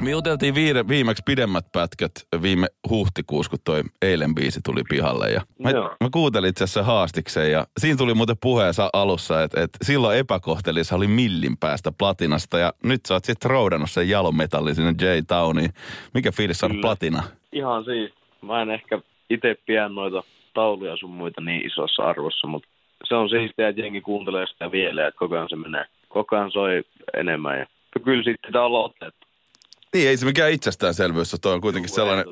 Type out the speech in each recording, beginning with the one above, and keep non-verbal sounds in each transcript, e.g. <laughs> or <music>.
Me juteltiin viime, viimeksi pidemmät pätkät viime huhtikuussa, kun toi eilen biisi tuli pihalle. Ja mä, Joo. mä kuuntelin itse asiassa haastikseen ja siinä tuli muuten puheensa alussa, että, että silloin epäkohtelissa oli millin päästä platinasta ja nyt sä oot sitten roudannut sen jalometallin sinne J-Towniin. Mikä fiilis Kyllä. platina? Ihan siis. Mä en ehkä itse pidän noita tauluja sun muita niin isossa arvossa, mutta se on siistiä, että jengi kuuntelee sitä vielä, että koko ajan se menee. Koko ajan soi enemmän ja kyllä sitten olla otettu. Niin, ei se mikään itsestäänselvyys, toi on kuitenkin sellainen,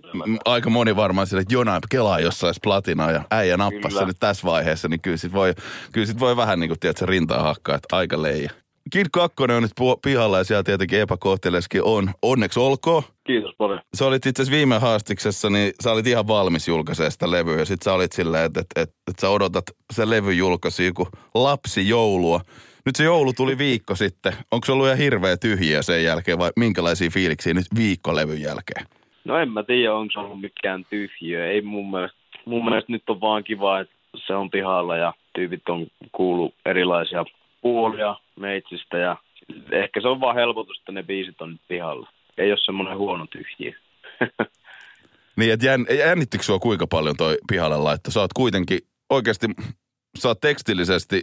aika moni varmaan sille, että jonain kelaa jossain platinaa ja äijä nappasi sen nyt tässä vaiheessa, niin kyllä sit voi, kyllä sit voi vähän niin kuin, tiedät, se rintaa hakkaa, että aika leija. Kid 2 on nyt pihalla ja siellä tietenkin epäkohteleskin on. Onneksi olkoon. Kiitos paljon. Sä olit itse asiassa viime haastiksessa, niin sä olit ihan valmis julkaisemaan sitä levyä. Ja sit sä olit silleen, että, että, että, että sä odotat sen levyn julkaisua kuin lapsi joulua. Nyt se joulu tuli viikko sitten. Onko se ollut ihan hirveä tyhjiä sen jälkeen vai minkälaisia fiiliksiä nyt viikkolevyn jälkeen? No en mä tiedä, onko se ollut mikään tyhjiö. Ei mun mielestä. Mun mielestä nyt on vaan kiva, että se on pihalla ja tyypit on kuullut erilaisia puolia meitsistä ja ehkä se on vaan helpotus, että ne biisit on nyt pihalla. Ei ole semmoinen huono tyhjiö. <laughs> Niin, että jänn, jännittikö sua kuinka paljon toi pihalle laitto? Sä oot kuitenkin oikeasti, sä oot tekstillisesti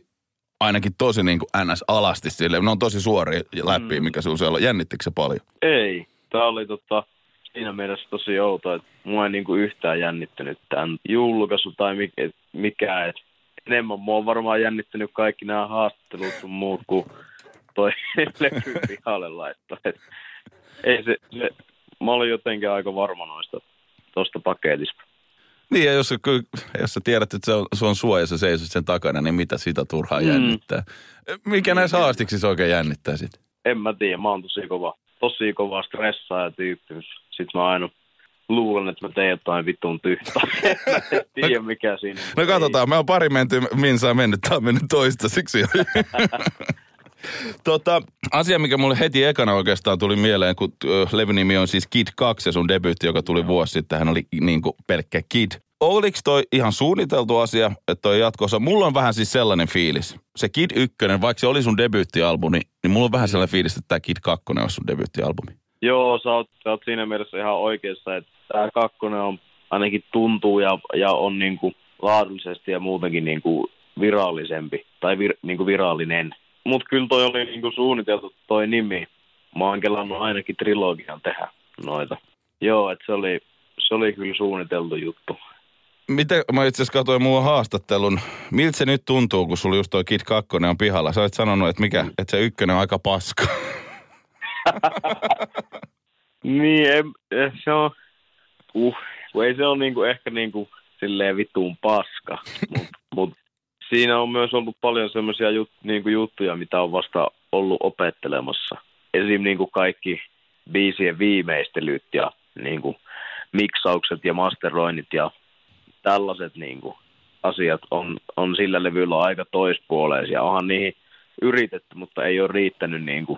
ainakin tosi niin kuin ns. alasti sille. Ne on tosi suoria läppiä, mikä sun siellä on. Jännittikö se paljon? Ei. Tämä oli tota, siinä mielessä tosi outo, että mua ei niinku yhtään jännittänyt tämän julkaisu tai mikä, et, mikä et enemmän mua on varmaan jännittänyt kaikki nämä haastattelut sun muut kuin toi <laughs> levy pihalle laitto. Et, ei se, se, mä olin jotenkin aika varma noista tosta paketista. Niin, ja jos, jos sä tiedät, että se on, se on sua ja sä seisot sen takana, niin mitä sitä turhaa Mm. jännittää? Mikä näissä haastiksissa oikein jännittää sitten? En mä tiedä, mä oon tosi kova, tosi kova stressaaja tyyppi. Sitten mä aina luulen, että mä teen jotain vitun tyhtä. <laughs> en tiedä mikä siinä. No katsotaan, me on pari menty, min saa mennyt, tää on mennyt toistaiseksi jo. <laughs> tota, asia, mikä mulle heti ekana oikeastaan tuli mieleen, kun ö, levyn nimi on siis Kid 2 ja sun debyytti, joka tuli vuosi sitten, hän oli niin kuin pelkkä Kid. Oliko toi ihan suunniteltu asia, että toi jatkossa? Mulla on vähän siis sellainen fiilis. Se Kid 1, vaikka se oli sun debyyttialbumi, niin mulla on vähän sellainen fiilis, että tämä Kid 2 on sun debyyttialbumi. Joo, sä oot, sä oot siinä mielessä ihan oikeassa, että tämä kakkonen on ainakin tuntuu ja, ja on niinku laadullisesti ja muutenkin niinku virallisempi tai vir, niinku virallinen. Mutta kyllä toi oli niinku suunniteltu toi nimi. Mä oon kelannut ainakin trilogian tehdä noita. Joo, että se oli, se oli kyllä suunniteltu juttu. Miten, mä itse asiassa katsoin muun haastattelun. Miltä se nyt tuntuu, kun sulla just toi Kid 2 on pihalla? Sä olet sanonut, että, mikä, että se ykkönen on aika paska. <laughs> Niin, em, eh, se on, uh, ei se ole niinku, ehkä niinku silleen vittuun paska, mutta mut, siinä on myös ollut paljon semmoisia jut, niinku juttuja, mitä on vasta ollut opettelemassa. Esim. Niinku kaikki biisien viimeistelyt ja niinku miksaukset ja masteroinnit ja tällaiset niinku asiat on, on sillä levyllä aika toispuoleisia. Onhan niihin yritetty, mutta ei ole riittänyt niinku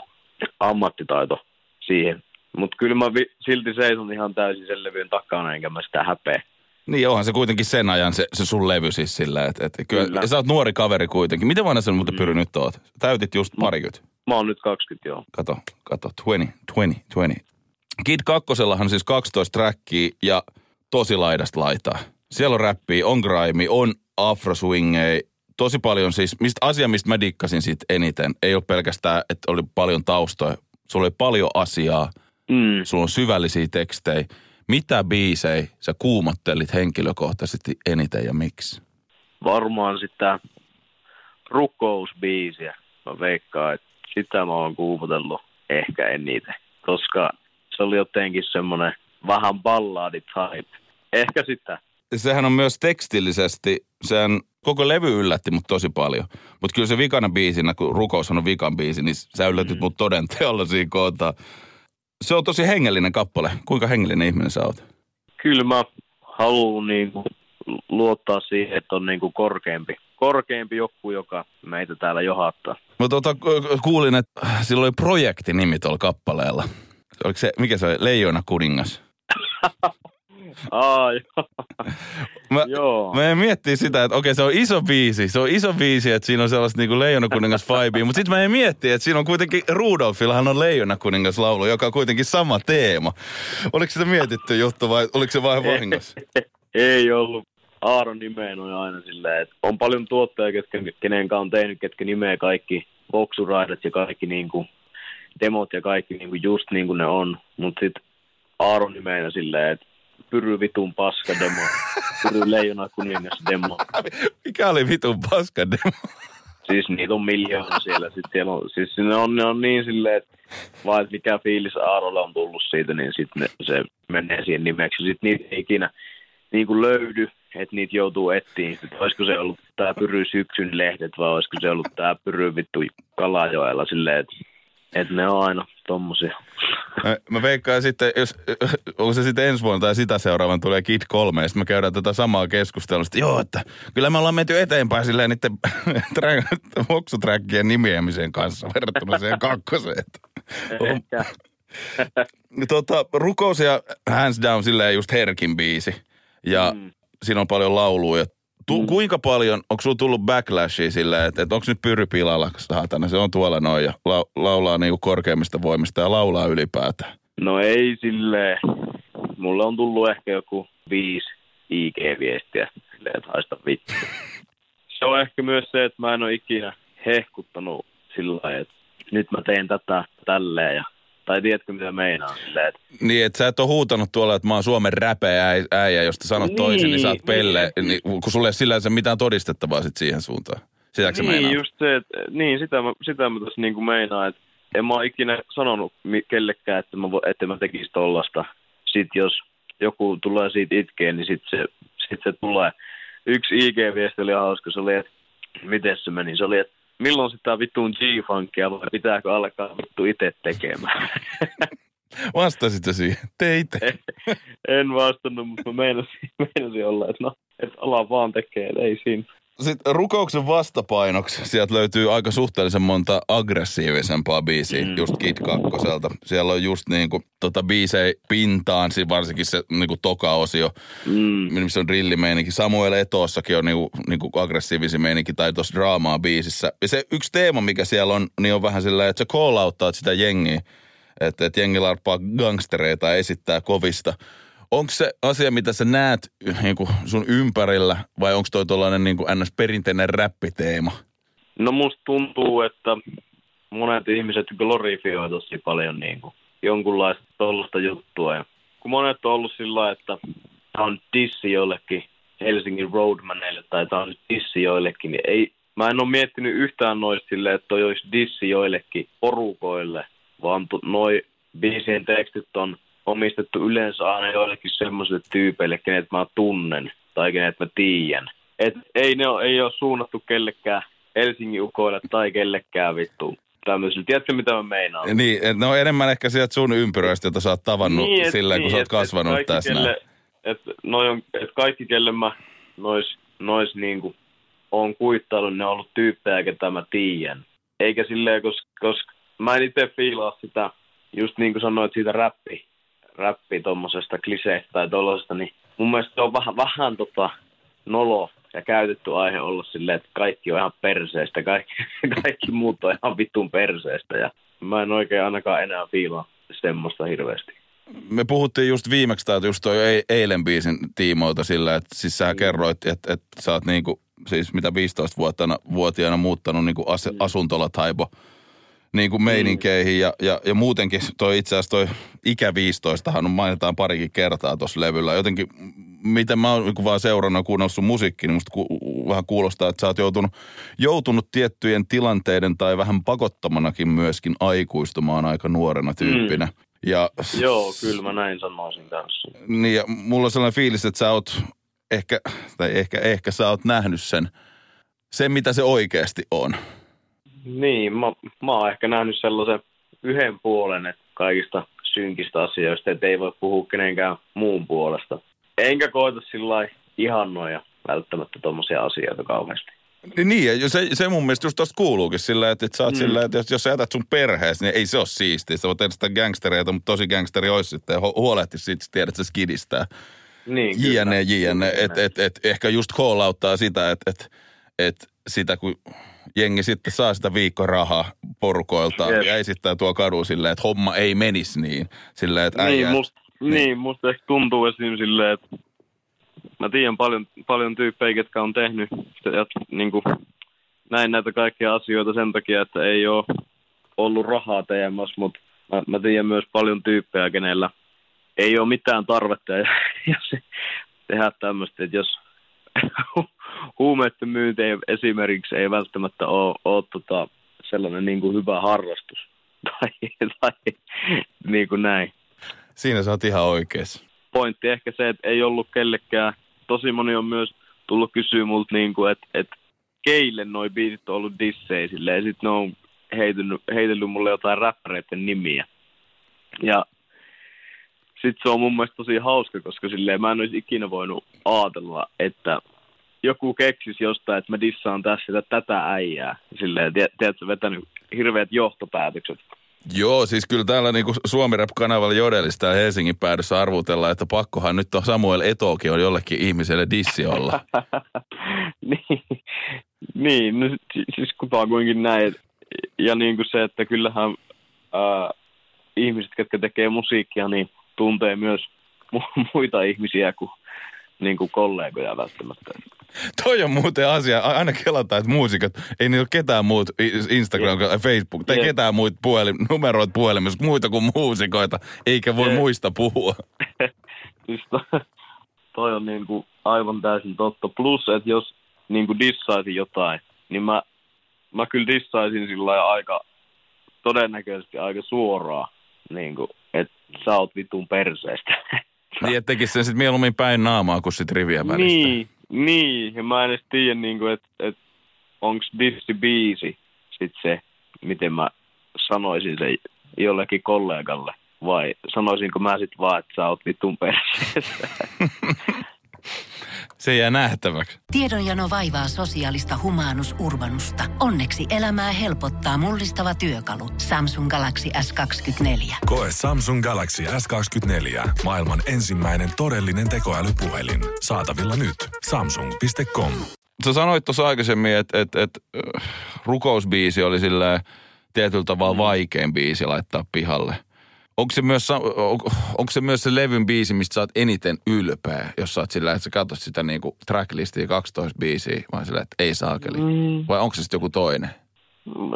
ammattitaito siihen. Mutta kyllä mä vi- silti seison ihan täysin sen levyn takana, enkä mä sitä häpeä. Niin onhan se kuitenkin sen ajan se, se sun levy siis sillä, että, että kyllä, Kyllä. Ja sä oot nuori kaveri kuitenkin. Miten vanha sä muuten Pyry nyt oot? Täytit just parikymmentä. Mä oon nyt 20 joo. Kato, kato, 20, 20, 20. Kid kakkosellahan siis 12 trackia ja tosi laidasta laitaa. Siellä on räppiä, on grime, on afroswingei, tosi paljon siis, mistä, asia mistä mä dikkasin siitä eniten, ei ole pelkästään, että oli paljon taustoja, sulla oli paljon asiaa, Mm. sulla on syvällisiä tekstejä. Mitä biisejä sä kuumottelit henkilökohtaisesti eniten ja miksi? Varmaan sitä rukousbiisiä. Mä veikkaan, että sitä mä oon kuumotellut ehkä eniten. Koska se oli jotenkin semmonen vähän balladi type. Ehkä sitä. Sehän on myös tekstillisesti, sehän koko levy yllätti mut tosi paljon. Mutta kyllä se vikana biisinä, kun rukoushan on vikan biisi, niin sä yllätyt mut toden teolla siinä kohtaa. Se on tosi hengellinen kappale. Kuinka hengellinen ihminen sä oot? Kyllä mä haluan niinku luottaa siihen, että on niinku korkeampi korkeampi joku, joka meitä täällä johattaa. Mä tota, kuulin, että sillä oli projektinimi tuolla kappaleella. Oliko se, mikä se oli, Leijona kuningas? <laughs> Joo. <laughs> Mä, Joo. mä en miettiä sitä, että okei, se on iso biisi. Se on iso biisi, että siinä on sellaista niinku Leijona kuningas vibea. Mutta sitten mä en miettiä, että siinä on kuitenkin Rudolfillahan on Leijona kuningas laulu, joka on kuitenkin sama teema. Oliko sitä mietitty juttu vai oliko se vain vahingossa? <laughs> Ei ollut. Aaron nimeen on aina silleen, että on paljon tuottajia, ketkä, kenen kanssa on tehnyt, ketkä nimeä kaikki boksuraidat ja kaikki niinku, demot ja kaikki niinku just niin kuin ne on. Mutta sitten Aaron nimeenä silleen, että pyry vitun paska demo, pyry leijona kuningas demo. Mikä oli vitun paska demo? Siis niitä on miljoona siellä. Sitten siellä on, siis ne on, ne on niin silleen, että vaan että mikä fiilis Aarolle on tullut siitä, niin sitten se menee siihen nimeksi. Sitten niitä ei ikinä niin kuin löydy, että niitä joutuu etsiin. Sitten olisiko se ollut tämä Pyry syksyn lehdet vai olisiko se ollut tämä Pyry vittu Kalajoella silleen, että, että ne on aina tommosia. Mä, mä veikkaan sitten, jos, onko se sitten ensi vuonna tai sitä seuraavan tulee Kid 3, ja sitten me käydään tätä samaa keskustelua, että joo, että kyllä me ollaan menty eteenpäin silleen niiden voksuträkkien <laughs> nimeämisen kanssa verrattuna siihen <laughs> kakkoseen. Ehkä. tota, rukous ja hands down silleen just herkin biisi. Ja mm. siinä on paljon lauluja. Tu, mm. Kuinka paljon, onko sulla tullut backlashia silleen, että, että onko nyt pyry pilalla, saatana, se on tuolla noin ja la, laulaa niinku korkeimmista voimista ja laulaa ylipäätään. No ei silleen. Mulle on tullut ehkä joku viisi IG-viestiä silleen, että haista vittu. <laughs> Se on ehkä myös se, että mä en ole ikinä hehkuttanut sillä lailla, että nyt mä teen tätä tälleen ja tai tiedätkö mitä meinaan silleen, että Niin, että sä et ole huutanut tuolla, että mä oon Suomen räpeä äi- äijä, josta sanot Niin, toisin, niin sä oot pelle, niin. niin, kun sulle ei sillä se mitään todistettavaa sit siihen suuntaan. Sitäkö niin, meinaat? just se, että niin, sitä mä, sitä mä tässä niinku meinaan, että en mä ole ikinä sanonut kellekään, että mä, että mä tekisin tollasta. Sitten jos joku tulee siitä itkeen, niin sitten se, sit se tulee. Yksi IG-viesti oli hauska, se oli, että miten se meni, se oli, että milloin sitä vittuun G-funkia vai pitääkö alkaa vittu itse tekemään. <laughs> Vastasit sä siihen? Teite. en vastannut, mutta meinasin, meinasin olla, että no, että ala vaan tekee, ei siinä. Sitten rukouksen vastapainoksi sieltä löytyy aika suhteellisen monta aggressiivisempaa biisiä, mm. just Kid Kakkoselta. Siellä on just niinku tota biisei pintaan, si- varsinkin se niinku toka-osio, Mm. missä on drillimeininki. Samuel Etossakin on niinku, niinku aggressiivisin meininki tai tuossa draamaa biisissä. Ja se yksi teema, mikä siellä on, niin on vähän silleen, että sä call sitä jengiä. Että et jengi larppaa gangstereita ja esittää kovista. Onko se asia, mitä sä näet niin sun ympärillä, vai onko toi tuollainen niin ns. perinteinen räppiteema? No musta tuntuu, että monet ihmiset glorifioi tosi paljon niin kuin jonkunlaista tollaista juttua. Ja kun monet on ollut sillä että tämä on dissi jollekin Helsingin roadmaneille tai tämä on dissi joillekin, niin ei, mä en ole miettinyt yhtään noista silleen, että toi olisi dissi joillekin porukoille, vaan tu- noi biisien tekstit on omistettu yleensä aina joillekin semmoisille tyypeille, kenet mä tunnen tai kenet mä tiedän. Et ei ne ole, ei ole suunnattu kellekään Helsingin ukoille tai kellekään vittu tämmöisille. Tiedätkö mitä mä meinaan? Niin, et ne on enemmän ehkä sieltä sun ympyröistä, jota sä oot tavannut niin, et- silleen, kun sä oot et- kasvanut et kaikki, tässä kelle, et, noi on, et kaikki, kelle mä nois, nois niinku on kuittaillut, ne on ollut tyyppejä, ketä mä tiedän. Eikä silleen, koska, koska mä en itse fiilaa sitä, just niin kuin sanoit siitä räppi, räppi tommosesta kliseestä tai tollasesta, niin mun mielestä se on vähän, vähän tota nolo ja käytetty aihe olla silleen, että kaikki on ihan perseestä, kaikki, <laughs> kaikki muut on ihan vitun perseestä ja mä en oikein ainakaan enää fiilaa semmoista hirveästi. Me puhuttiin just viimeksi, tai just toi ei- eilen biisin tiimoilta sillä, että siis sä kerroit, että, että sä oot niinku, siis mitä 15-vuotiaana vuotiaana muuttanut niinku as, asuntolataipo niin kuin meininkeihin ja, ja, ja muutenkin toi itse asiassa toi ikä 15 on mainitaan parikin kertaa tuossa levyllä. Jotenkin, miten mä oon niin vaan seurannut ja kuunnellut sun musiikki, niin musta ku, vähän kuulostaa, että sä oot joutunut, joutunut tiettyjen tilanteiden tai vähän pakottamanakin myöskin aikuistumaan aika nuorena tyyppinä. Mm. Ja, Joo, kyllä mä näin sanoisin kanssa. Niin ja mulla on sellainen fiilis, että sä oot ehkä, tai ehkä, ehkä sä oot nähnyt sen, sen mitä se oikeasti on. Niin, mä, mä oon ehkä nähnyt sellaisen yhden puolen että kaikista synkistä asioista, että ei voi puhua kenenkään muun puolesta. Enkä koeta sillä ihannoja välttämättä tuommoisia asioita kauheasti. Niin, ja se, se mun mielestä just tosta kuuluukin silleen, että, että sä oot mm. silleen, että jos, jos sä jätät sun perheessä, niin ei se ole siistiä. Sä voit tehdä sitä gangstereita, mutta tosi gangsteri olisi sitten ja huolehti siitä, että tiedät, että se skidistää. Niin, jne, jne. Et, et, et, ehkä just call sitä, että et, et sitä kun jengi sitten saa sitä viikkorahaa porukoilta yes. ja esittää tuo kadu silleen, että homma ei menisi niin. Silleen, että niin, äijä, must, niin. niin, musta ehkä tuntuu esim. silleen, että mä tiedän paljon, paljon tyyppejä, ketkä on tehnyt ja, niin kuin, näin näitä kaikkia asioita sen takia, että ei ole ollut rahaa teemässä, mutta mä, mä tiedän myös paljon tyyppejä, kenellä ei ole mitään tarvetta ja, <laughs> ja se, tehdä tämmöistä, että jos huumeiden myynti ei, esimerkiksi ei välttämättä ole, ole tota, sellainen niin kuin hyvä harrastus <laughs> tai, tai niin kuin näin. Siinä sä oot ihan oikeassa. Pointti ehkä se, että ei ollut kellekään. Tosi moni on myös tullut kysyä multa, niin kuin, että, että keille noi biisit on ollut dissei ja sitten ne on heitellyt, heitellyt mulle jotain räppäreiden nimiä. Ja sitten se on mun mielestä tosi hauska, koska silleen mä en olisi ikinä voinut ajatella, että joku keksisi jostain, että mä dissaan tässä tätä äijää. Silleen, tiedätkö, vetänyt hirveät johtopäätökset. Joo, siis kyllä täällä niinku Suomi Rap-kanavalla Jodelista ja Helsingin päädyssä arvutellaan, että pakkohan nyt on Samuel Etokin on jollekin ihmiselle dissi olla. <laughs> niin, niin no, siis kukaan kuitenkin näin. Ja niin kuin se, että kyllähän ää, ihmiset, jotka tekee musiikkia, niin tuntee myös mu- <laughs> muita ihmisiä kuin, niin kuin kollegoja välttämättä. Toi on muuten asia. Aina kelataan, että muusikat, ei niillä ole ketään muut Instagram yeah. Facebook, tai yeah. ketään muut puhelin, numeroit puhelimessa, muita kuin muusikoita, eikä voi yeah. muista puhua. <laughs> to, toi on niin kuin aivan täysin totta. Plus, että jos niin kuin dissaisin jotain, niin mä, mä kyllä dissaisin sillä aika, todennäköisesti aika suoraan, niin kuin, että sä oot vitun perseestä. Niin, että tekisi sen sitten mieluummin päin naamaa kuin sitten riviä välistä. Niin, niin, ja mä en edes tiedä, niin kuin, että, että onko dissi biisi sitten se, miten mä sanoisin se jollekin kollegalle. Vai sanoisinko mä sitten vaan, että sä oot vitun perseestä. <laughs> Se jää nähtäväksi. Tiedonjano vaivaa sosiaalista humanus urbanusta. Onneksi elämää helpottaa mullistava työkalu. Samsung Galaxy S24. Koe Samsung Galaxy S24. Maailman ensimmäinen todellinen tekoälypuhelin. Saatavilla nyt. Samsung.com. Sä sanoit tuossa aikaisemmin, että et, et, rukousbiisi oli silleen tietyllä tavalla vaikein biisi laittaa pihalle. Onko se, myös, on, onko se myös se levyn biisi, mistä sä oot eniten ylpeä, jos sä oot sillä, että sä katsot sitä niinku tracklistia 12 biisiä, vai sillä, että ei saakeli? Mm. Vai onko se sitten joku toinen?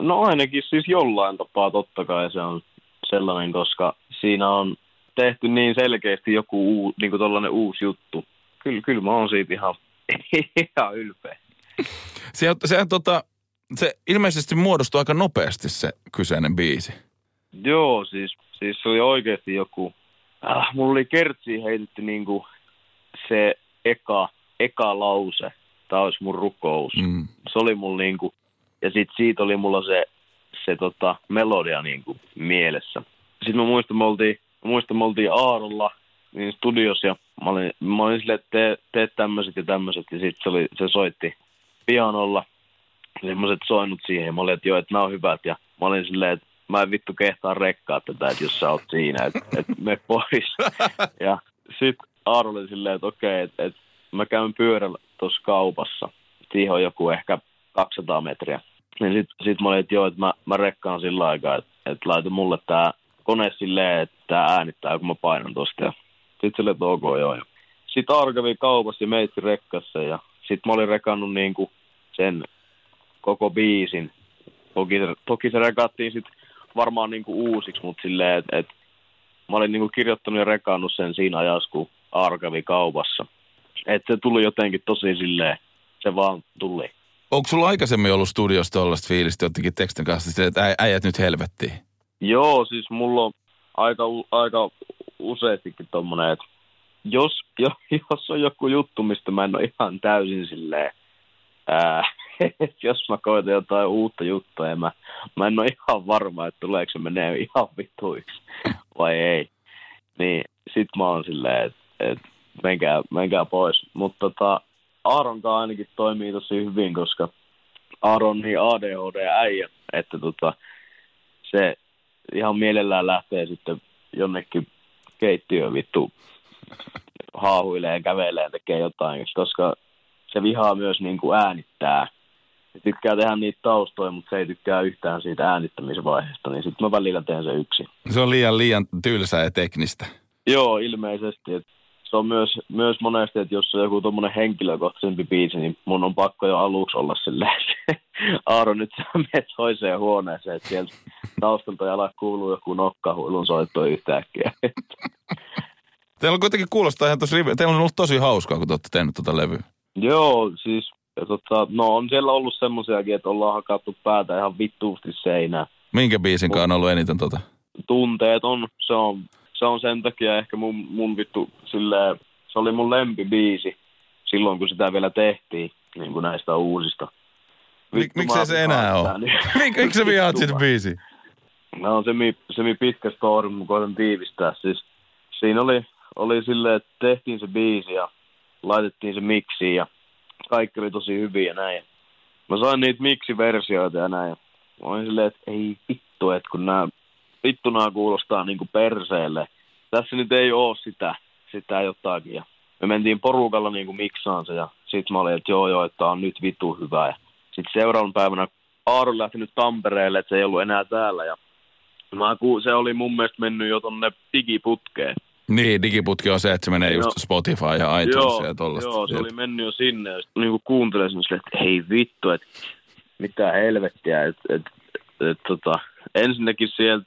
No ainakin siis jollain tapaa totta kai se on sellainen, koska siinä on tehty niin selkeästi joku uu, niin kuin uusi juttu. Kyllä, kyllä mä oon siitä ihan, <laughs> ihan ylpeä. Se, se, tota, se ilmeisesti muodostui aika nopeasti se kyseinen biisi. Joo, siis Siis se oli oikeasti joku, äh, mulla oli kertsiin heitetty niinku se eka, eka lause. Tämä olisi mun rukous. Mm. Se oli mulla niinku, ja sit siitä oli mulla se, se tota, melodia niinku mielessä. Sitten mä muistan, me oltiin, muistan, me oltiin Aarolla niin studios ja mä olin, mä olin silleen, että tee, tee tämmöiset ja tämmöiset ja sitten se, oli, se soitti pianolla semmoiset soinut siihen ja mä olin, että joo, että nämä on hyvät ja mä olin silleen, että mä en vittu kehtaa rekkaa tätä, että jos sä oot siinä, että et me pois. <laughs> Ja sit Aaro oli silleen, että okei, että et mä käyn pyörällä tuossa kaupassa. Siihen on joku ehkä 200 metriä. Niin sit, sit mä olin, että joo, että mä, mä rekkaan sillä aikaa, että et laita mulle tää kone silleen, että tää äänittää, kun mä painan tosta. Ja sit silleen, että ok, joo. Sitten Aaro kävi kaupassa ja meitsi rekkassa ja sit mä olin rekannut niinku sen koko biisin. Toki, toki se rekattiin sitten varmaan niin kuin uusiksi, mutta silleen, että et, mä olin niin kuin kirjoittanut ja rekannut sen siinä ajassa, kun Aaro kävi kaupassa. Että se tuli jotenkin tosi silleen, se vaan tuli. Onko sulla aikaisemmin ollut studiosta tuollaista fiilistä jotenkin tekstin kanssa, että äijät nyt helvettiin? Joo, siis mulla on aika, aika useastikin tommonen, että jos, jos, <laughs> jos on joku juttu, mistä mä en ole ihan täysin silleen, ää, <laughs> jos mä koitan jotain uutta juttua ja mä, mä en ole ihan varma, että tuleeko se menee ihan vituiksi vai ei. Niin sit mä oon silleen, että et, menkää, menkää pois. Mutta tota, Aaron ainakin toimii tosi hyvin, koska Aaron niin ADHD-äijä, että tota, se ihan mielellään lähtee sitten jonnekin keittiöön vittu haahuilee ja kävelee ja tekee jotain, koska se vihaa myös niin kuin äänittää. Se tykkää tehdä niitä taustoja, mutta se ei tykkää yhtään siitä äänittämisvaiheesta, niin sitten mä välillä teen se yksin. Se on liian liian tylsää ja teknistä. Joo, ilmeisesti. Et se on myös, myös monesti, että jos on joku tuommoinen henkilökohtaisempi biisi, niin mun on pakko jo aluksi olla silleen, <laughs> Aaro, nyt sä menet toiseen huoneeseen, että sieltä taustalta ja ala kuuluu joku nokkahuilun soitto yhtäkkiä. <laughs> Teillä on kuitenkin kuulostaa ihan tosi. Teillä on ollut tosi hauskaa, kun te olette tehnyt tuota levyä. Joo, siis ja tota, no on siellä ollut semmoisiakin, että ollaan hakattu päätä ihan vittuusti seinään. Minkä biisin kanssa on ollut eniten tota? Tunteet on, se on, se on sen takia ehkä mun, mun vittu silleen, se oli mun lempibiisi silloin, kun sitä vielä tehtiin, niin kuin näistä uusista. Mik, miksei mä se enää ole? nyt. <laughs> Mik, miksi sä vihaat sitä biisiä? No se mi, se mi pitkä story, mä koitan tiivistää. Siis siinä oli, oli silleen, että tehtiin se biisi ja laitettiin se miksiin ja kaikki oli tosi hyviä ja näin. Mä sain niitä miksiversioita ja näin. Mä olin silleen, että ei vittu, että kun nämä vittu nää kuulostaa niinku perseelle. Tässä nyt ei oo sitä, sitä jotakin. Ja me mentiin porukalla niinku miksaan se ja sit mä olin, että joo joo, että on nyt vittu hyvä. Ja sit seuraavan päivänä Aaro lähti nyt Tampereelle, että se ei ollut enää täällä ja Mä se oli mun mielestä mennyt jo tonne digiputkeen. Niin, digiputki on se, että se menee just Joo. Spotify ja iTunes joo, ja tollaista. joo, se oli mennyt jo sinne. Ja sit niinku kuuntelin sen silleen, että hei vittu, että mitä helvettiä. Et, et, et, tota, ensinnäkin sieltä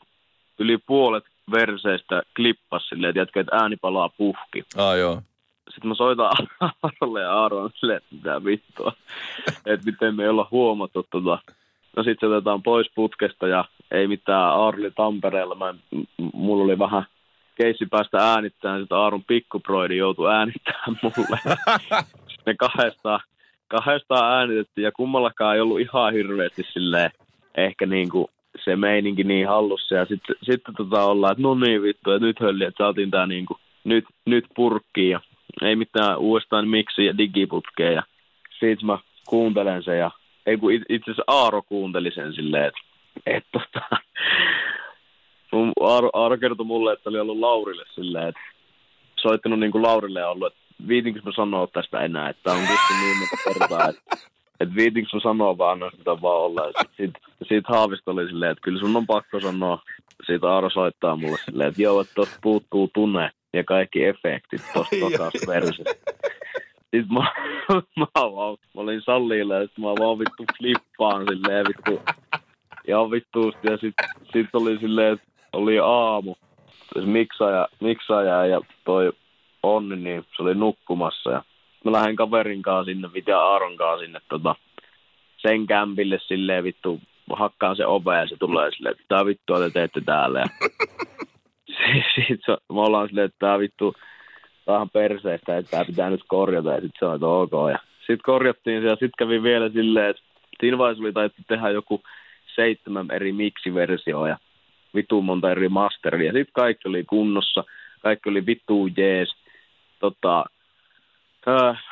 yli puolet verseistä klippas silleen, että jätkä, että ääni palaa puhki. Ah, joo. Sitten mä soitan Aarolle ja Aaro on silleen, että mitä vittua. että miten me ei olla huomattu tota. No sit se otetaan pois putkesta ja ei mitään Aaro oli Tampereella. Mä, m- mulla oli vähän keissi päästä äänittämään, sitten Aaron pikkuproidi joutui äänittämään mulle. <laughs> ne kahdestaan, kahdestaan äänitettiin ja kummallakaan ei ollut ihan hirveästi silleen ehkä niinku se meininki niin hallussa. Ja sitten, sitten tota ollaan, että no niin vittu, että nyt hölli, että saatiin tää niinku nyt, nyt purkkiin ja ei mitään uudestaan miksi ja digiputkeen ja siitä mä kuuntelen sen ja ei kun it- itse asiassa Aaro kuunteli sen silleen, että et, tota, mun Aaro, Aaro kertoi mulle, että oli ollut Laurille silleen, että soittanut niin kuin Laurille ja ollut, että viitinkö mä sanoa tästä enää, että on kuitenkin niin monta kertaa, että että viitinkö mä sanoa vaan, anna sitä vaan olla. Ja sit, sit, siitä Haavisto oli silleen, että kyllä sun on pakko sanoa. Siitä Aaro soittaa mulle silleen, että joo, että tosta puuttuu tunne ja kaikki efektit tosta tokasta versiosta. Sitten mä, <laughs> mä, vaan, mä olin sallilla ja sitten mä vaan vittu flippaan silleen vittu. Ja vittuusti ja sit, sit oli silleen, että oli aamu. Se miksaaja, miksaaja ja toi Onni, niin se oli nukkumassa ja mä lähden kaverin kanssa sinne, Vitja Aaron kanssa sinne tota, sen kämpille silleen vittu, hakkaan se ove ja se tulee silleen, että tää vittua te teette täällä. Ja <laughs> <laughs> sit se, me ollaan silleen, että tää vittu, on perseestä, että tää pitää nyt korjata ja sit se on, että ok. Ja sit korjattiin se ja sit kävi vielä silleen, että siinä vaiheessa oli tehdä joku seitsemän eri miksiversioa ja vittu monta eri masteria. Sitten kaikki oli kunnossa, kaikki oli vittu jees. Tota,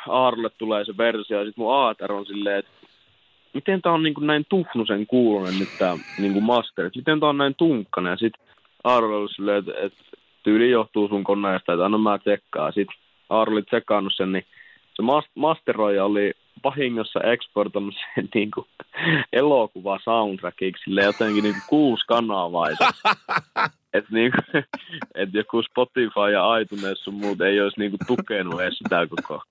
Aarolle tulee se versio ja sitten mun Aater on silleen, että miten tää on niin kuin näin tuhnusen kuulonen nyt tää niin master, että miten tää on näin tunkkanen. Ja sitten Aarolle oli silleen, että, että tyyli johtuu sun koneesta, että anna mä tsekkaa. Sitten Aaro oli tsekannut sen, niin se mas- masteroija oli vahingossa exportannut sen <laughs> niin kuin elokuva soundtrackiksi silleen jotenkin niin kuin kuusi kanavaisen. että niinku, <laughs> <laughs> et joku Spotify ja iTunes sun muut ei olisi niinku tukenut edes sitä koko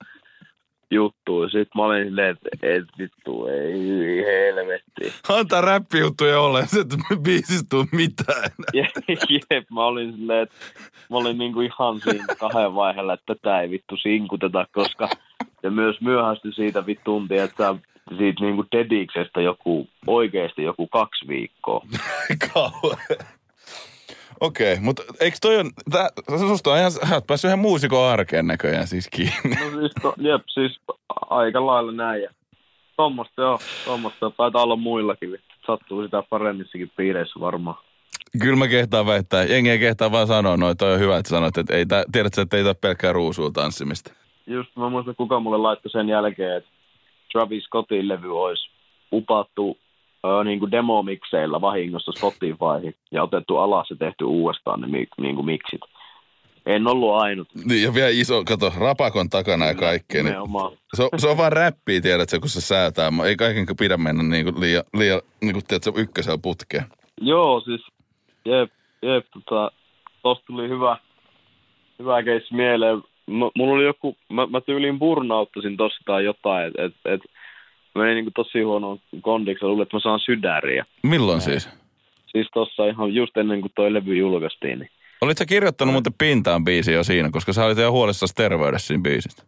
juttua. Sitten mä olin silleen, että et vittu, ei helvetti. Antaa räppijuttuja olla, se että biisistä tuu mitään. Jep, jep, mä olin silleen, että mä olin niinku ihan siinä kahden vaiheella, että tätä ei vittu sinkuteta, koska ja myös myöhästy siitä vittu tuntia, että siitä niinku dediksestä joku, oikeasti joku kaksi viikkoa. <laughs> Kauan. Okei, okay, mutta eikö toi on, tää, susta on ihan, sä oot päässyt ihan muusikon arkeen näköjään siis kiinni. No siis, to, jep, siis aika lailla näin. Ja tommosta joo, tommosta taitaa olla muillakin. Sattuu sitä paremmissakin piireissä varmaan. Kyllä mä kehtaan väittää, jengi ei kehtaa vaan sanoa noin, toi on hyvä, että sanoit, että ei tää, tiedät sä, että ei tää pelkkää ruusua tanssimista. Just mä muistan, kuka mulle laittoi sen jälkeen, että Travis Scottin levy olisi upattu ö, niin kuin demomikseillä vahingossa Spotifyhin ja otettu alas ja tehty uudestaan ne mi, niin kuin miksit. En ollut ainut. Niin, ja vielä iso, kato, rapakon takana ja kaikkea. Niin Nimenomaan. se, on, se on vaan räppiä, tiedätkö, kun se säätää. Mä- Ei kaiken pidä mennä niin kuin liian, liian niin kuin, tiedätkö, ykkösellä putkeen. Joo, siis jep, jep, tota, tosta tuli hyvä, hyvä keissi mieleen. M- mulla oli joku, mä, mä tyyliin burnauttasin tossa tai jotain, että et, et, meni niinku tosi huono kondiksi, luulin, että mä saan sydäriä. Milloin siis? Siis tossa ihan just ennen kuin toi levy julkaistiin, niin Olit sä kirjoittanut muuten pintaan biisi jo siinä, koska sä olit ihan huolissasi terveydessä siinä biisistä.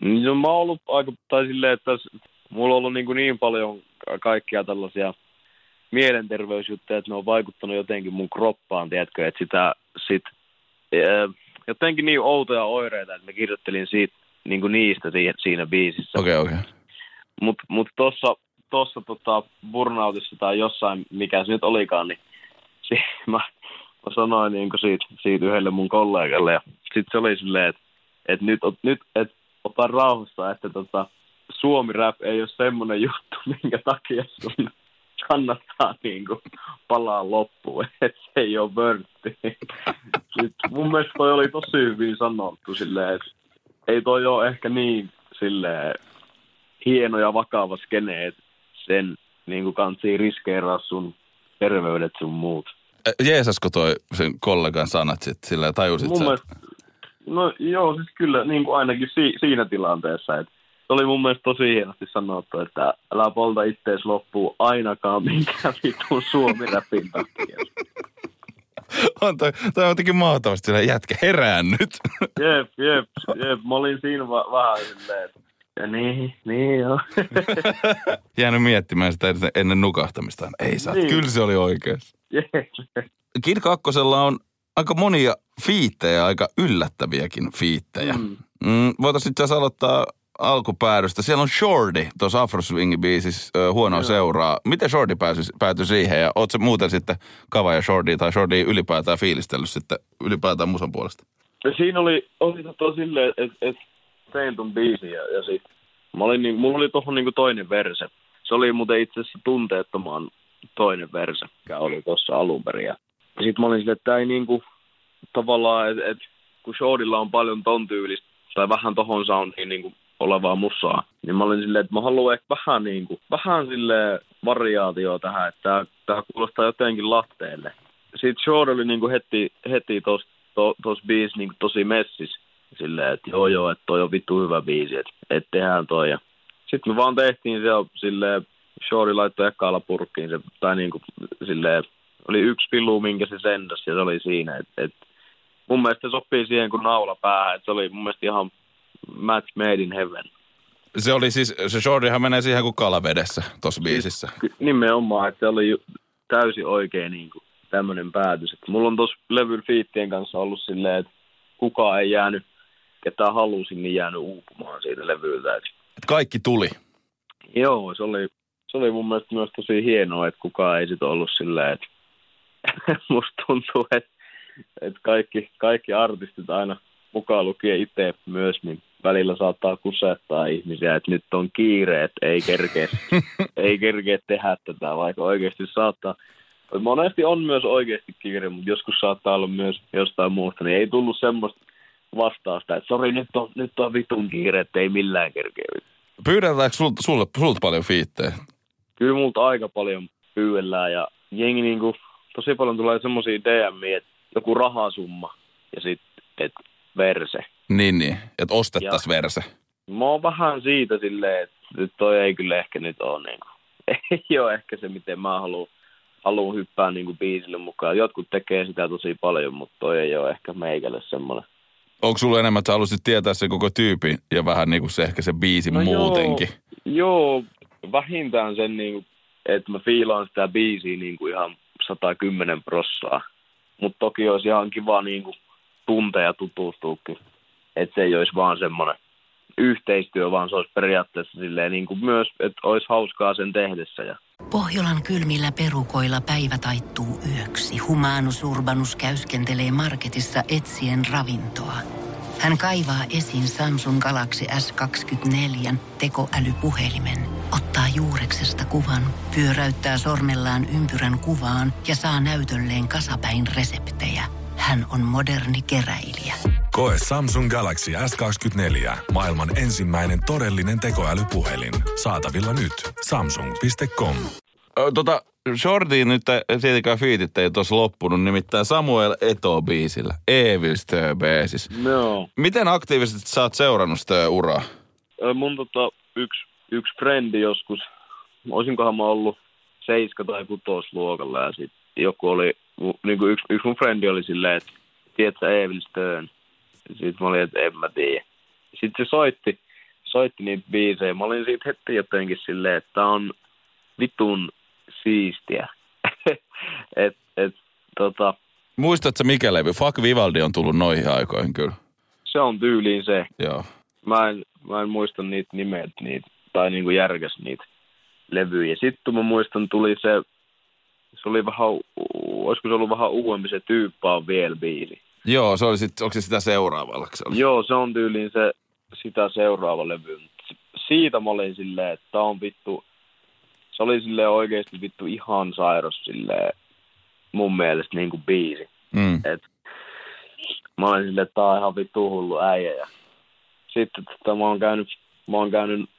No, mä oon ollut aika, tai silleen, että mulla on ollut niin, kuin niin paljon ka- kaikkia tällaisia mielenterveysjuttuja, että ne on vaikuttanut jotenkin mun kroppaan, tiedätkö, että sitä sit, ää, jotenkin niin outoja oireita, että mä kirjoittelin siitä, niin kuin niistä siinä, siinä biisissä. Okei, okay, okei. Okay. Mutta mut tuossa tossa, tota, burnoutissa tai jossain, mikä se nyt olikaan, niin <laughs> si- mä, mä sanoin niin siitä, siitä yhdelle mun kollegalle ja sitten se oli silleen, että et nyt, ot- nyt et, ota rauhassa, että tota, Suomi rap ei ole semmoinen <laughs> juttu, minkä takia sun kannattaa <laughs> niin kuin palaa loppuun, <laughs> että se ei ole vörtti. Sitten mun mielestä toi oli tosi hyvin sanottu silleen, että ei toi ole ehkä niin silleen hieno ja vakava skene, että sen niin kuin kansi riskeeraa sun terveydet sun muut. Jeesasko toi sen kollegan sanat sitten sillä tajusit Mun sä? mielestä, no joo, siis kyllä niin kuin ainakin si, siinä tilanteessa, että se oli mun mielestä tosi hienosti sanottu, että älä polta ittees loppuun ainakaan minkään vitun suomi-räpin takia. <laughs> On toi, toi on jotenkin mahtavasti sillä jätkä, herää nyt. <laughs> Jep, jep, jep. Mä olin siinä va- vähän silleen, että ja niin, niin joo. <laughs> Jäänyt miettimään sitä ennen- nukahtamista. Ei saa, Niin. kyllä se oli oikeassa. jep. Kid Kakkosella on aika monia fiittejä, aika yllättäviäkin fiittejä. Mm. Mm, voitaisiin itse asiassa aloittaa alkupäädystä. Siellä on Shorty tuossa Afroswingin biisissä ö, huonoa seuraa. Miten Shorty pääsy, päätyi siihen ja ootko muuten sitten Kava ja Shorty tai Shorty ylipäätään fiilistellyt sitten ylipäätään musan puolesta? Ja siinä oli, oli tota silleen, että et, tein ton biisin ja, ja sit mä olin, niin, mulla oli tohon niinku toinen verse. Se oli muuten itse asiassa tunteettomaan toinen verse, mikä oli tuossa alun perin. Ja sit mä olin silleen, että ei niinku tavallaan, että et, kun Shordilla on paljon ton tyylistä tai vähän tohon soundiin niinku olevaa musaa, niin mä olin silleen, että mä haluan ehkä vähän niinku, vähän sille variaatio tähän, että tää, kuulostaa jotenkin latteelle. Sitten Shord oli niinku heti, heti tos, to, tos biisi niinku tosi messis. Silleen, että joo joo, että toi on vittu hyvä biisi, että et tehdään toi. Ja sitten me vaan tehtiin se silleen, Shorty laittoi ekkaalla purkkiin se, tai niinku silleen, oli yksi pilu, minkä se sendas ja se oli siinä. Et, et, mun mielestä se sopii siihen kuin naula päähän, että se oli mun mielestä ihan match made in heaven. Se oli siis, se Shortyhan menee siihen kuin kalavedessä tuossa biisissä. Nimenomaan, että se oli täysin oikein niin kuin tämmöinen päätös. Et mulla on tuossa levyn fiittien kanssa ollut silleen, että kukaan ei jäänyt, ketä halusi, niin jäänyt uupumaan siitä levyltä. Et Et kaikki tuli. joo, se oli, se oli mun mielestä myös tosi hienoa, että kukaan ei sit ollut silleen, että <laughs> musta tuntuu, että, että kaikki, kaikki artistit aina mukaan lukien itse myös, niin välillä saattaa kusettaa ihmisiä, että nyt on kiire, että ei kerkeä, <laughs> ei kerkeä tehdä tätä, vaikka oikeasti saattaa. Monesti on myös oikeasti kiire, mutta joskus saattaa olla myös jostain muusta, niin ei tullut semmoista vastausta, että sori, nyt on, nyt on vitun kiire, että ei millään kerkeä. Pyydetäänkö sulta, sulle, sulta paljon fiittejä? Kyllä multa aika paljon pyydellään ja jengi niinku, tosi paljon tulee semmoisia DMiä, että joku rahasumma ja sitten, että verse. Niin, niin. Että ostettaisiin verse. Mä oon vähän siitä silleen, että nyt toi ei kyllä ehkä nyt ole niinku, <laughs> ei ole ehkä se, miten mä haluan haluan hyppää niinku biisille mukaan. Jotkut tekee sitä tosi paljon, mutta toi ei ole ehkä meikälle semmoinen. Onko sulla enemmän, että haluaisit tietää se koko tyypin ja vähän niin kuin se ehkä se biisi no muutenkin? Joo, joo, vähintään sen, niinku, että mä fiilaan sitä biisiä niinku ihan 110 prossaa. Mutta toki olisi ihan kiva niinku, tuntea ja tutustuukin. Että se ei olisi vaan semmoinen yhteistyö, vaan se olisi periaatteessa silleen niinku myös, että olisi hauskaa sen tehdessä. Ja Pohjolan kylmillä perukoilla päivä taittuu yöksi. Humanus Urbanus käyskentelee marketissa etsien ravintoa. Hän kaivaa esiin Samsung Galaxy S24 tekoälypuhelimen, ottaa juureksesta kuvan, pyöräyttää sormellaan ympyrän kuvaan ja saa näytölleen kasapäin reseptejä. Hän on moderni keräilijä. Koe Samsung Galaxy S24. Maailman ensimmäinen todellinen tekoälypuhelin. Saatavilla nyt. Samsung.com. Tota, Shortiin nyt tietenkään fiitit ei tuossa loppunut, nimittäin Samuel Eto biisillä. Evilstö biisis. No. Miten aktiivisesti sä oot seurannut sitä uraa? Ö, Mun tota, yksi, yksi frendi joskus, olisinkohan mä ollut seiska- tai kutosluokalla ja sit joku oli, niin kuin yksi, yksi mun frendi oli silleen, että tiedätkö Evil Stern? Sitten mä olin, että en mä tiedä. Sitten se soitti, soitti niitä biisejä. Mä olin siitä heti jotenkin silleen, että on vitun siistiä. <laughs> et, et, tota, Muistatko mikä levy? Fuck Vivaldi on tullut noihin aikoihin kyllä. se on tyyliin se. Joo. Mä en, mä en muista niitä nimet, niitä, tai niinku järkäs niitä levyjä. Sitten mä muistan, tuli se, se oli vähän, olisiko se ollut vähän uudempi se tyyppä on vielä biisi. Joo, se oli sit, onko se sitä seuraavalla? Se oli? Joo, se on tyyliin se, sitä seuraava levy. Siitä mä olin silleen, että on vittu, se oli silleen oikeesti vittu ihan sairas silleen mun mielestä niinku biisi. Mm. Et mä olin silleen, että tää on ihan vittu hullu äijä. Ja sitten tota, mä oon käynyt, mä oon käynyt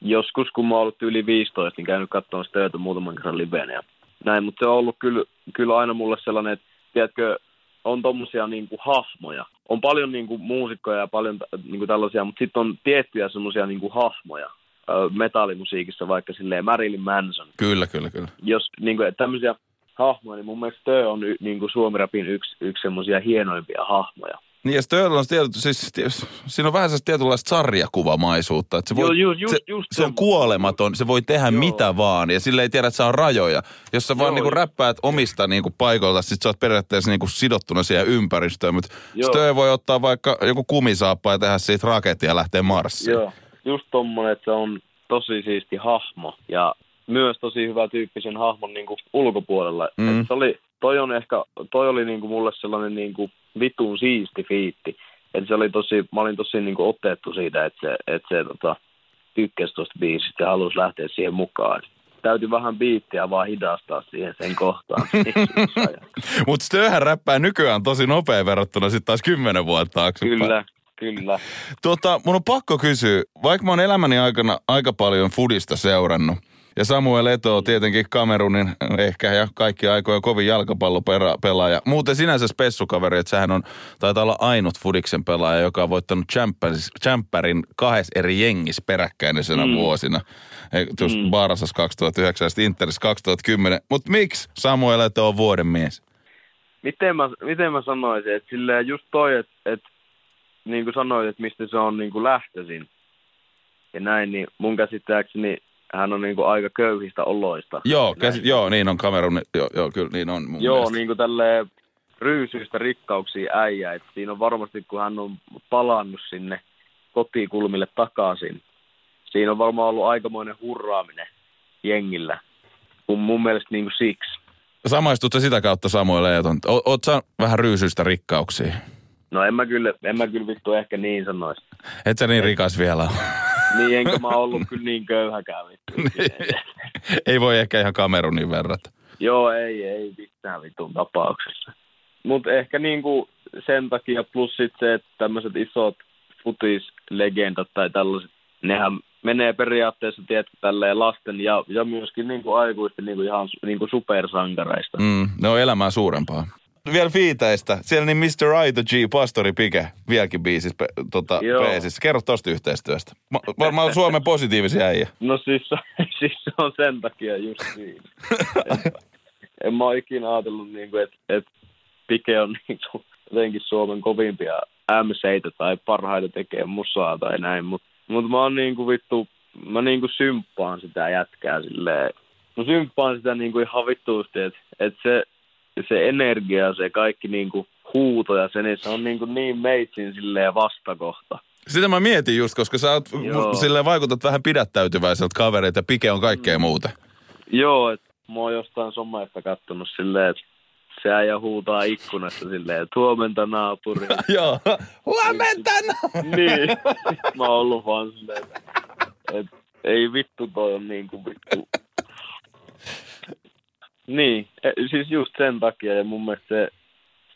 joskus, kun mä oon ollut yli 15, niin käynyt katsomaan sitä muutaman kerran livenä. Ja näin, mutta se on ollut kyllä, kyllä aina mulle sellainen, että tiedätkö, on tommosia niinku hahmoja. On paljon niinku muusikkoja ja paljon tä- niinku tällaisia, mutta sitten on tiettyjä semmosia niinku hahmoja ö, metallimusiikissa, vaikka silleen Marilyn Manson. Kyllä, kyllä, kyllä. Jos niinku, tämmöisiä hahmoja, niin mun mielestä Tö on y, niinku Suomi-rapin yksi, yksi semmosia hienoimpia hahmoja. Niin ja Stöllä on tietysti, siis, ties- siinä on vähän sellaista tietynlaista sarjakuvamaisuutta. Että se, voi, Joo, ju- just- se, just se on kuolematon, se voi tehdä Joo. mitä vaan ja sille ei tiedä, että saa rajoja. Jos sä vaan Joo, niinku just. räppäät omista niinku paikoilta, sit sä oot periaatteessa niinku sidottuna siihen ympäristöön. Mutta Joo. Stö voi ottaa vaikka joku kumisaappa ja tehdä siitä raketin ja lähteä Marsiin. Joo, just tommonen, että se on tosi siisti hahmo ja myös tosi hyvä tyyppi sen hahmon niinku ulkopuolella. Mm. Mm. se oli, toi on ehkä, toi oli niinku mulle sellainen niinku vitun siisti fiitti. Että se oli tosi, mä olin tosi niinku otettu siitä, että se, että se tota, tykkäsi tuosta biisistä ja halusi lähteä siihen mukaan. Täytyy vähän biittiä vaan hidastaa siihen sen kohtaan. <laughs> Mutta Stöhän räppää nykyään tosi nopea verrattuna sitten taas kymmenen vuotta taaksepäin. kyllä, kyllä. Tota, mun on pakko kysyä, vaikka mä oon elämäni aikana aika paljon fudista seurannut, ja Samuel Eto on tietenkin Kamerunin ehkä ja kaikki aikojen kovin jalkapallopelaaja. Muuten sinänsä spessukaveri, että sehän on, taitaa olla ainut fudiksen pelaaja, joka on voittanut Champerin kahdessa eri jengissä peräkkäisenä mm. vuosina. E, Tuossa mm. Barasas 2009 ja Interis 2010. Mutta miksi Samuel Eto on vuoden mies? miten mä, miten mä sanoisin, että silleen just toi, että, että niin kuin sanoit, että mistä se on niin kuin lähtöisin ja näin, niin mun käsittääkseni hän on niin kuin aika köyhistä oloista. Joo, käsi, Näin. joo, niin on Kamerun, joo, joo kyllä niin on mun Joo, mielestä. niin kuin tälleen ryysyistä rikkauksiin äijä, että siinä on varmasti, kun hän on palannut sinne kotikulmille takaisin, siinä on varmaan ollut aikamoinen hurraaminen jengillä, mun, mun mielestä niin kuin siksi. Samaistutko sitä kautta Samuel Eeton? Oot sä vähän ryysyistä rikkauksia? No en mä kyllä, en mä kyllä vittu ehkä niin sanoisi. Et sä niin rikas vielä. Niin, <laughs> enkä mä ollut kyllä niin köyhäkään vittu. Ei voi ehkä ihan Kamerunin verrata. Joo, ei, ei missään vitun tapauksessa. Mutta ehkä niinku sen takia plus sit se, että tämmöiset isot futislegendat tai tällaiset, nehän menee periaatteessa, tiedätkö, tälleen lasten ja, ja myöskin niinku aikuisten niinku ihan niinku supersankareista. Mm, ne on elämää suurempaa. Vielä fiiteistä. Siellä niin Mr. Aito G, Pastori Pike, vieläkin biisissä, pe, tota, peesissä. Kerro tosta yhteistyöstä. Ma, varmaan Suomen positiivisia äijä. No siis, <laughs> siis se on sen takia just siinä. en, en mä ole ikinä ajatellut, niinku, että et Pike on niinku jotenkin Suomen kovimpia MCitä tai parhaita tekee musaa tai näin, mutta mut mä oon niinku vittu, mä niinku symppaan sitä jätkää silleen. Mä symppaan sitä niinku ihan vittuusti, että et se, se energia, se kaikki niinku huuto ja se, niin se on niinku niin meitsin silleen vastakohta. Sitä mä mietin just, koska sä oot, Joo. silleen vaikutat vähän pidättäytyväiseltä kavereita ja Pike on kaikkea muuta. Joo, että mä oon jostain somesta kattonut silleen, että se äijä huutaa ikkunasta silleen, että huomenta naapuri. <laughs> Joo, huomenta no. niin, <laughs> mä oon ollut vaan silleen, että et, ei vittu toi on niin kuin vittu. Niin, e, siis just sen takia ja mun mielestä se,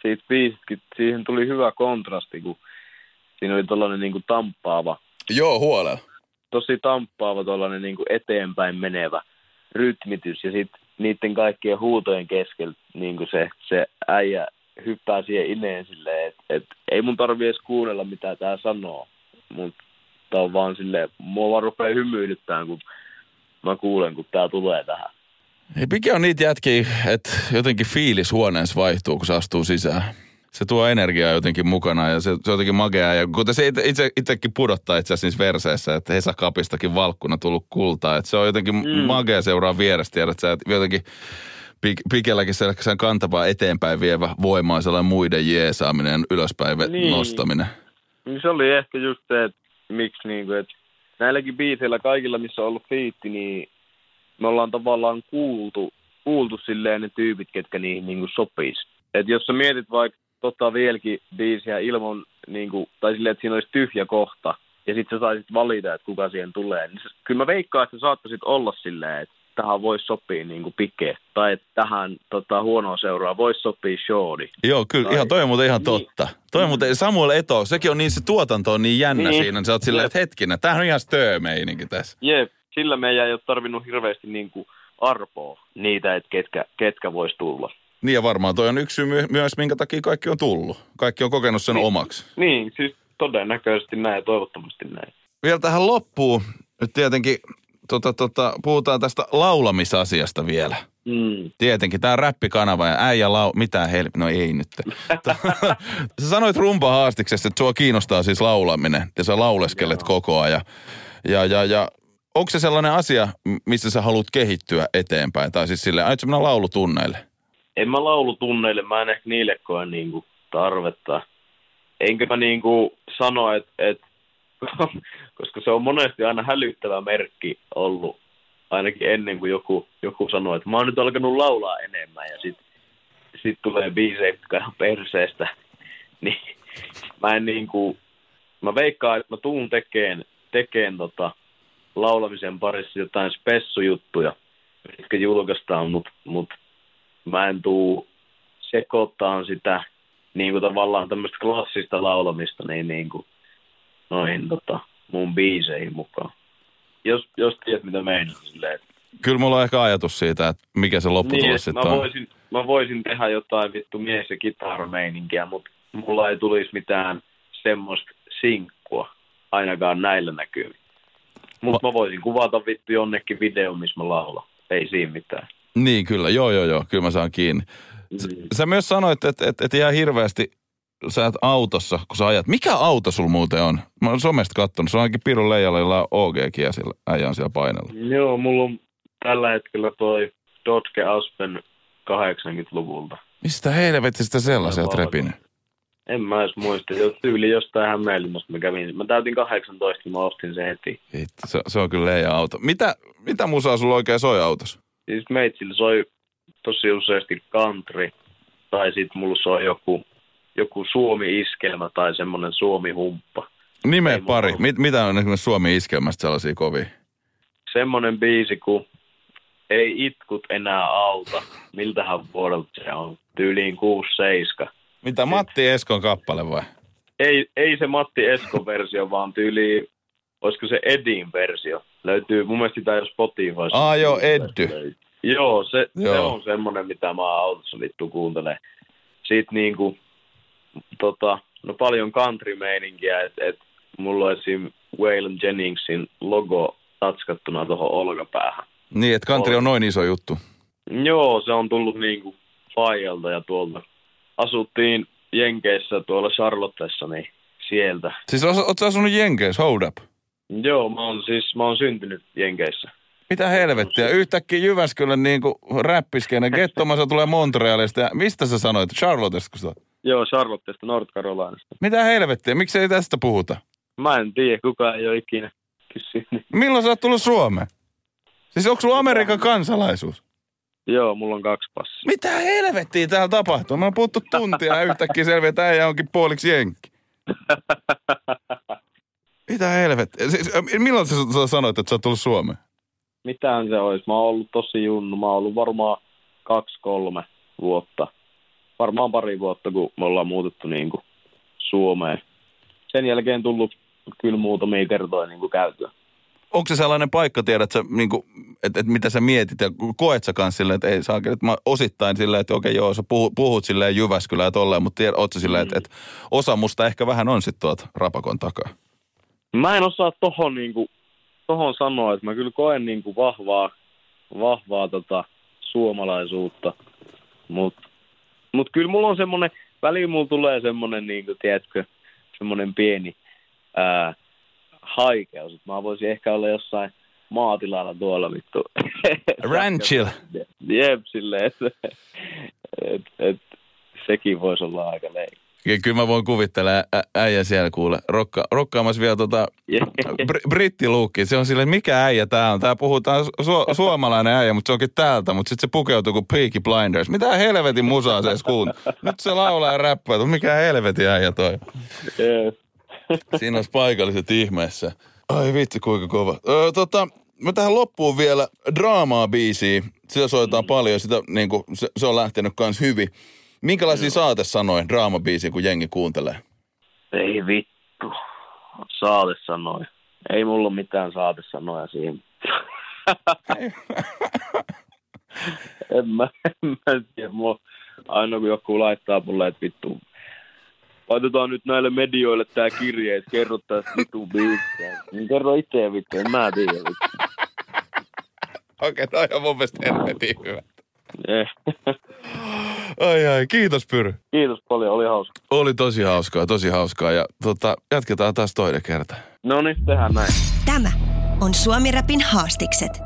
siitä biisitkin, siihen tuli hyvä kontrasti, kun siinä oli tollainen niin kuin tamppaava, Joo, huolella. tosi tamppaava tollainen niin kuin eteenpäin menevä rytmitys ja sitten niiden kaikkien huutojen keskellä niin kuin se, se äijä hyppää siihen ineen silleen, että et, ei mun tarvi edes kuunnella mitä tää sanoo, mutta tää on vaan silleen, mua vaan rupeaa hymyilyttämään, kun mä kuulen, kun tää tulee tähän. Ei, mikä on niitä jätkiä, että jotenkin fiilis huoneessa vaihtuu, kun se astuu sisään. Se tuo energiaa jotenkin mukana ja se, se on jotenkin makeaa. Ja kuten se itse, itse, itsekin pudottaa itse asiassa niissä verseissä, että Hesakapistakin valkkuna tullut kultaa. Että se on jotenkin mm. magea seuraa vierestä. Tiedät sä, että jotenkin pik, pikelläkin se, sen kantavaa eteenpäin vievä voima on sellainen muiden jeesaaminen ja ylöspäin Niin. nostaminen. Niin se oli ehkä just se, että miksi niinku, että näilläkin biiseillä kaikilla, missä on ollut fiitti, niin me ollaan tavallaan kuultu, kuultu silleen ne tyypit, ketkä niihin niinku sopis. Et jos sä mietit vaikka tota vieläkin biisiä ilman, niinku, tai silleen, että siinä olisi tyhjä kohta, ja sitten sä saisit valita, että kuka siihen tulee, niin se, kyllä mä veikkaan, että sä saattaisit olla silleen, että tähän voisi sopia niinku pike, tai että tähän tota, huonoa seuraa voisi sopia shorty. Joo, kyllä, Tai- ihan toi on muuten ihan Niin. totta. Toi on muuten, Samuel Eto, sekin on niin, se tuotanto on niin jännä Niin. siinä. Sä oot silleen, että hetkinen, tämähän on ihan stöömeininki tässä. Jep, sillä meidän ei ole tarvinnut hirveästi niinku arpoa niitä, että ketkä, ketkä vois tulla. Niin ja varmaan toi on yksi syy my- myös, minkä takia kaikki on tullut. Kaikki on kokenut sen Niin. omaksi. Niin, siis todennäköisesti näin ja toivottavasti näin. Vielä tähän loppuun, nyt tietenkin tota, tota, puhutaan tästä laulamisasiasta vielä. Mm. Tietenkin, tämä räppikanava ja äijä lau... Mitä hel... No ei nyt. <laughs> <laughs> sä sanoit rumpahaastiksessa, että sua kiinnostaa siis laulaminen ja sä lauleskelet Joo. koko ajan. Ja, ja, ja onko se sellainen asia, missä sä haluat kehittyä eteenpäin? Tai siis silleen, aiotko mennä laulutunneille? En mä laulutunneille, mä en ehkä niille koe niinku tarvetta. Enkä mä niinku sano, että et, <laughs> koska se on monesti aina hälyttävä merkki ollut, ainakin ennen kuin joku, joku sanoo, että mä oon nyt alkanut laulaa enemmän ja sit, sit tulee biisejä, jotka ihan perseestä. <laughs> Niin mä en niinku, mä veikkaan, että mä tuun tekeen, tekeen tota, laulamisen parissa jotain spessujuttuja, mitkä julkaistaan, mutta mut mä en tuu sekoittaa sitä niin kuin tavallaan tämmöistä klassista laulamista niin, niin kuin noihin tota, mun biiseihin mukaan. Jos, jos tiedät, mitä meinaa silleen. Kyllä mulla on ehkä ajatus siitä, että mikä se Niin, lopputulos että sitten mä, on. voisin, mä voisin tehdä jotain vittu mies- ja kitarameininkiä, mutta mulla ei tulisi mitään semmoista sinkkua ainakaan näillä näkymin. Mutta mä voisin kuvata vittu jonnekin video, missä mä laulan. Ei siinä mitään. Niin, kyllä. Joo, joo, joo. Kyllä mä saan kiinni. Mm. Sä myös sanoit, että et, et ihan hirveästi sä et autossa, kun sä ajat. Mikä auto sul muuten on? Mä oon somesta kattonut. Se on ainakin Pirun Leijalla, jolla on ja sillä äijä on siellä painella. Joo, mulla on tällä hetkellä toi Dodge Aspen 80-luvulta. Mistä helvetistä sellaisia repinyt? En mä edes muista, tyyli jostain Hämeenlinnasta mä kävin. Mä täytin 18, niin mä ostin sen heti. Hitto, se, se, on kyllä Leija auto. Mitä, mitä musaa sulla oikein soi autossa? Siis meitsillä soi tosi useasti country, tai sit mulla soi joku, joku Suomi-iskelmä tai semmonen Suomi-humppa. Nimeä Ei pari. mulla- Mit, mitä on esimerkiksi Suomi-iskelmästä sellaisia kovia? Semmonen biisi, kun ei itkut enää auta. Miltähän vuodelta se on? Tyyliin 6-7. Mitä Matti Eskon kappale vai? Ei, ei se Matti Eskon versio, vaan tyyli, olisiko se Edin versio. Löytyy, mun mielestä sitä jo Spotifyssa. Aa, joo, Eddy. Joo, se, Joo. se on semmonen, mitä mä autossa vittu kuuntelen. Sitten niinku, tota, no paljon country-meininkiä, että et mulla on esim. Waylon Jenningsin logo tatskattuna tuohon olkapäähän. Niin, että country on noin iso juttu. Joo, se on tullut niinku Fajalta ja tuolta. Asuttiin Jenkeissä tuolla Charlottessa, niin sieltä. Siis oot, oot sä asunut Jenkeissä, hold up. Joo, mä oon siis, mä oon syntynyt Jenkeissä. Mitä helvettiä? Yhtäkkiä Jyväskylän niinku räppiskenen gettomassa tulee Montrealista. Ja mistä sä sanoit? Charlottesta, kun? Joo, Charlottesta, North Carolinasta. Mitä helvettiä? Miksi ei tästä puhuta? Mä en tiedä, kuka ei ole ikinä kysynyt. Milloin sä oot tullut Suomeen? Siis onko sulla Amerikan kansalaisuus? Joo, mulla on kaksi passia. Mitä helvettiä täällä tapahtuu? Mä oon puhuttu tuntia ja yhtäkkiä selviää, että äijä onkin puoliksi jenkki. <laughs> Mitä helvettiä? Siis, milloin sä, sä sanoit, että sä oot tullut Suomeen? Mitähän se olisi? Mä oon ollut tosi junnu. Mä oon ollut varmaan kaksi, kolme vuotta. Varmaan pari vuotta, kun me ollaan muutettu niin kuin Suomeen. Sen jälkeen tullut kyllä muutamia kertoja niin kuin käytyä. Onko se sellainen paikka, tiedät sä, niin kuin, että, että mitä sä mietit ja koet sä kanssa silleen, että ei saa, että mä osittain silleen, että okei joo, sä puhut, puhut silleen Jyväskylä ja tolleen, mutta tiedät, oot sä silleen, että, että osa musta ehkä vähän on sitten tuolta Rapakon takaa. Mä en osaa tohon, niin kuin, tohon sanoa, että mä kyllä koen niin kuin vahvaa, vahvaa tota, suomalaisuutta. Mutta mut kyllä mulla on semmoinen, väliin mulla tulee semmoinen, niin kuin, tiedätkö, semmoinen pieni ää, haikeus. että Mä voisin ehkä olla jossain maatilalla tuolla vittu. <laughs> Ranchilla. Jep, silleen, että et, et, sekin voisi olla aika leikki. Ja kyllä mä voin kuvitella ä- äijä siellä kuule, rokka, rokkaamassa vielä tota <laughs> br- brittiluukki. Se on silleen, mikä äijä tää on? Tää puhutaan su- suomalainen äijä, mutta se onkin täältä, mutta sitten se pukeutuu kuin Peaky Blinders. Mitä helvetin musaa se kuun? Nyt se laulaa ja räppää, mikä helvetin äijä toi. Siinä olisi paikalliset ihmeessä. Ai vitsi, kuinka kova. Öö, tota, mä tähän loppuun vielä draamaa biisiä. Sitä soitetaan mm. paljon, sitä, niin kuin, se, se, on lähtenyt kans hyvin. Minkälaisia saate sanoi draamabiisiä, kun jengi kuuntelee? Ei vittu. Saate sanoi. Ei mulla ole mitään saate sanoja siihen. <laughs> en mä, en mä tiedä. Mulla, aina kun joku laittaa mulle, että vittu, laitetaan nyt näille medioille tää kirje, että kerro tästä vittu biisiä. Niin kerro itse vittu, en mä tiedä vittu. Okei, okay, toi on mun mielestä helvetin hyvä. Eh. Ai ai, kiitos Pyry. Kiitos paljon, oli hauska. Oli tosi hauskaa, tosi hauskaa ja tota, jatketaan taas toinen kerta. No niin, tehdään näin. Tämä on Suomi Rapin haastikset.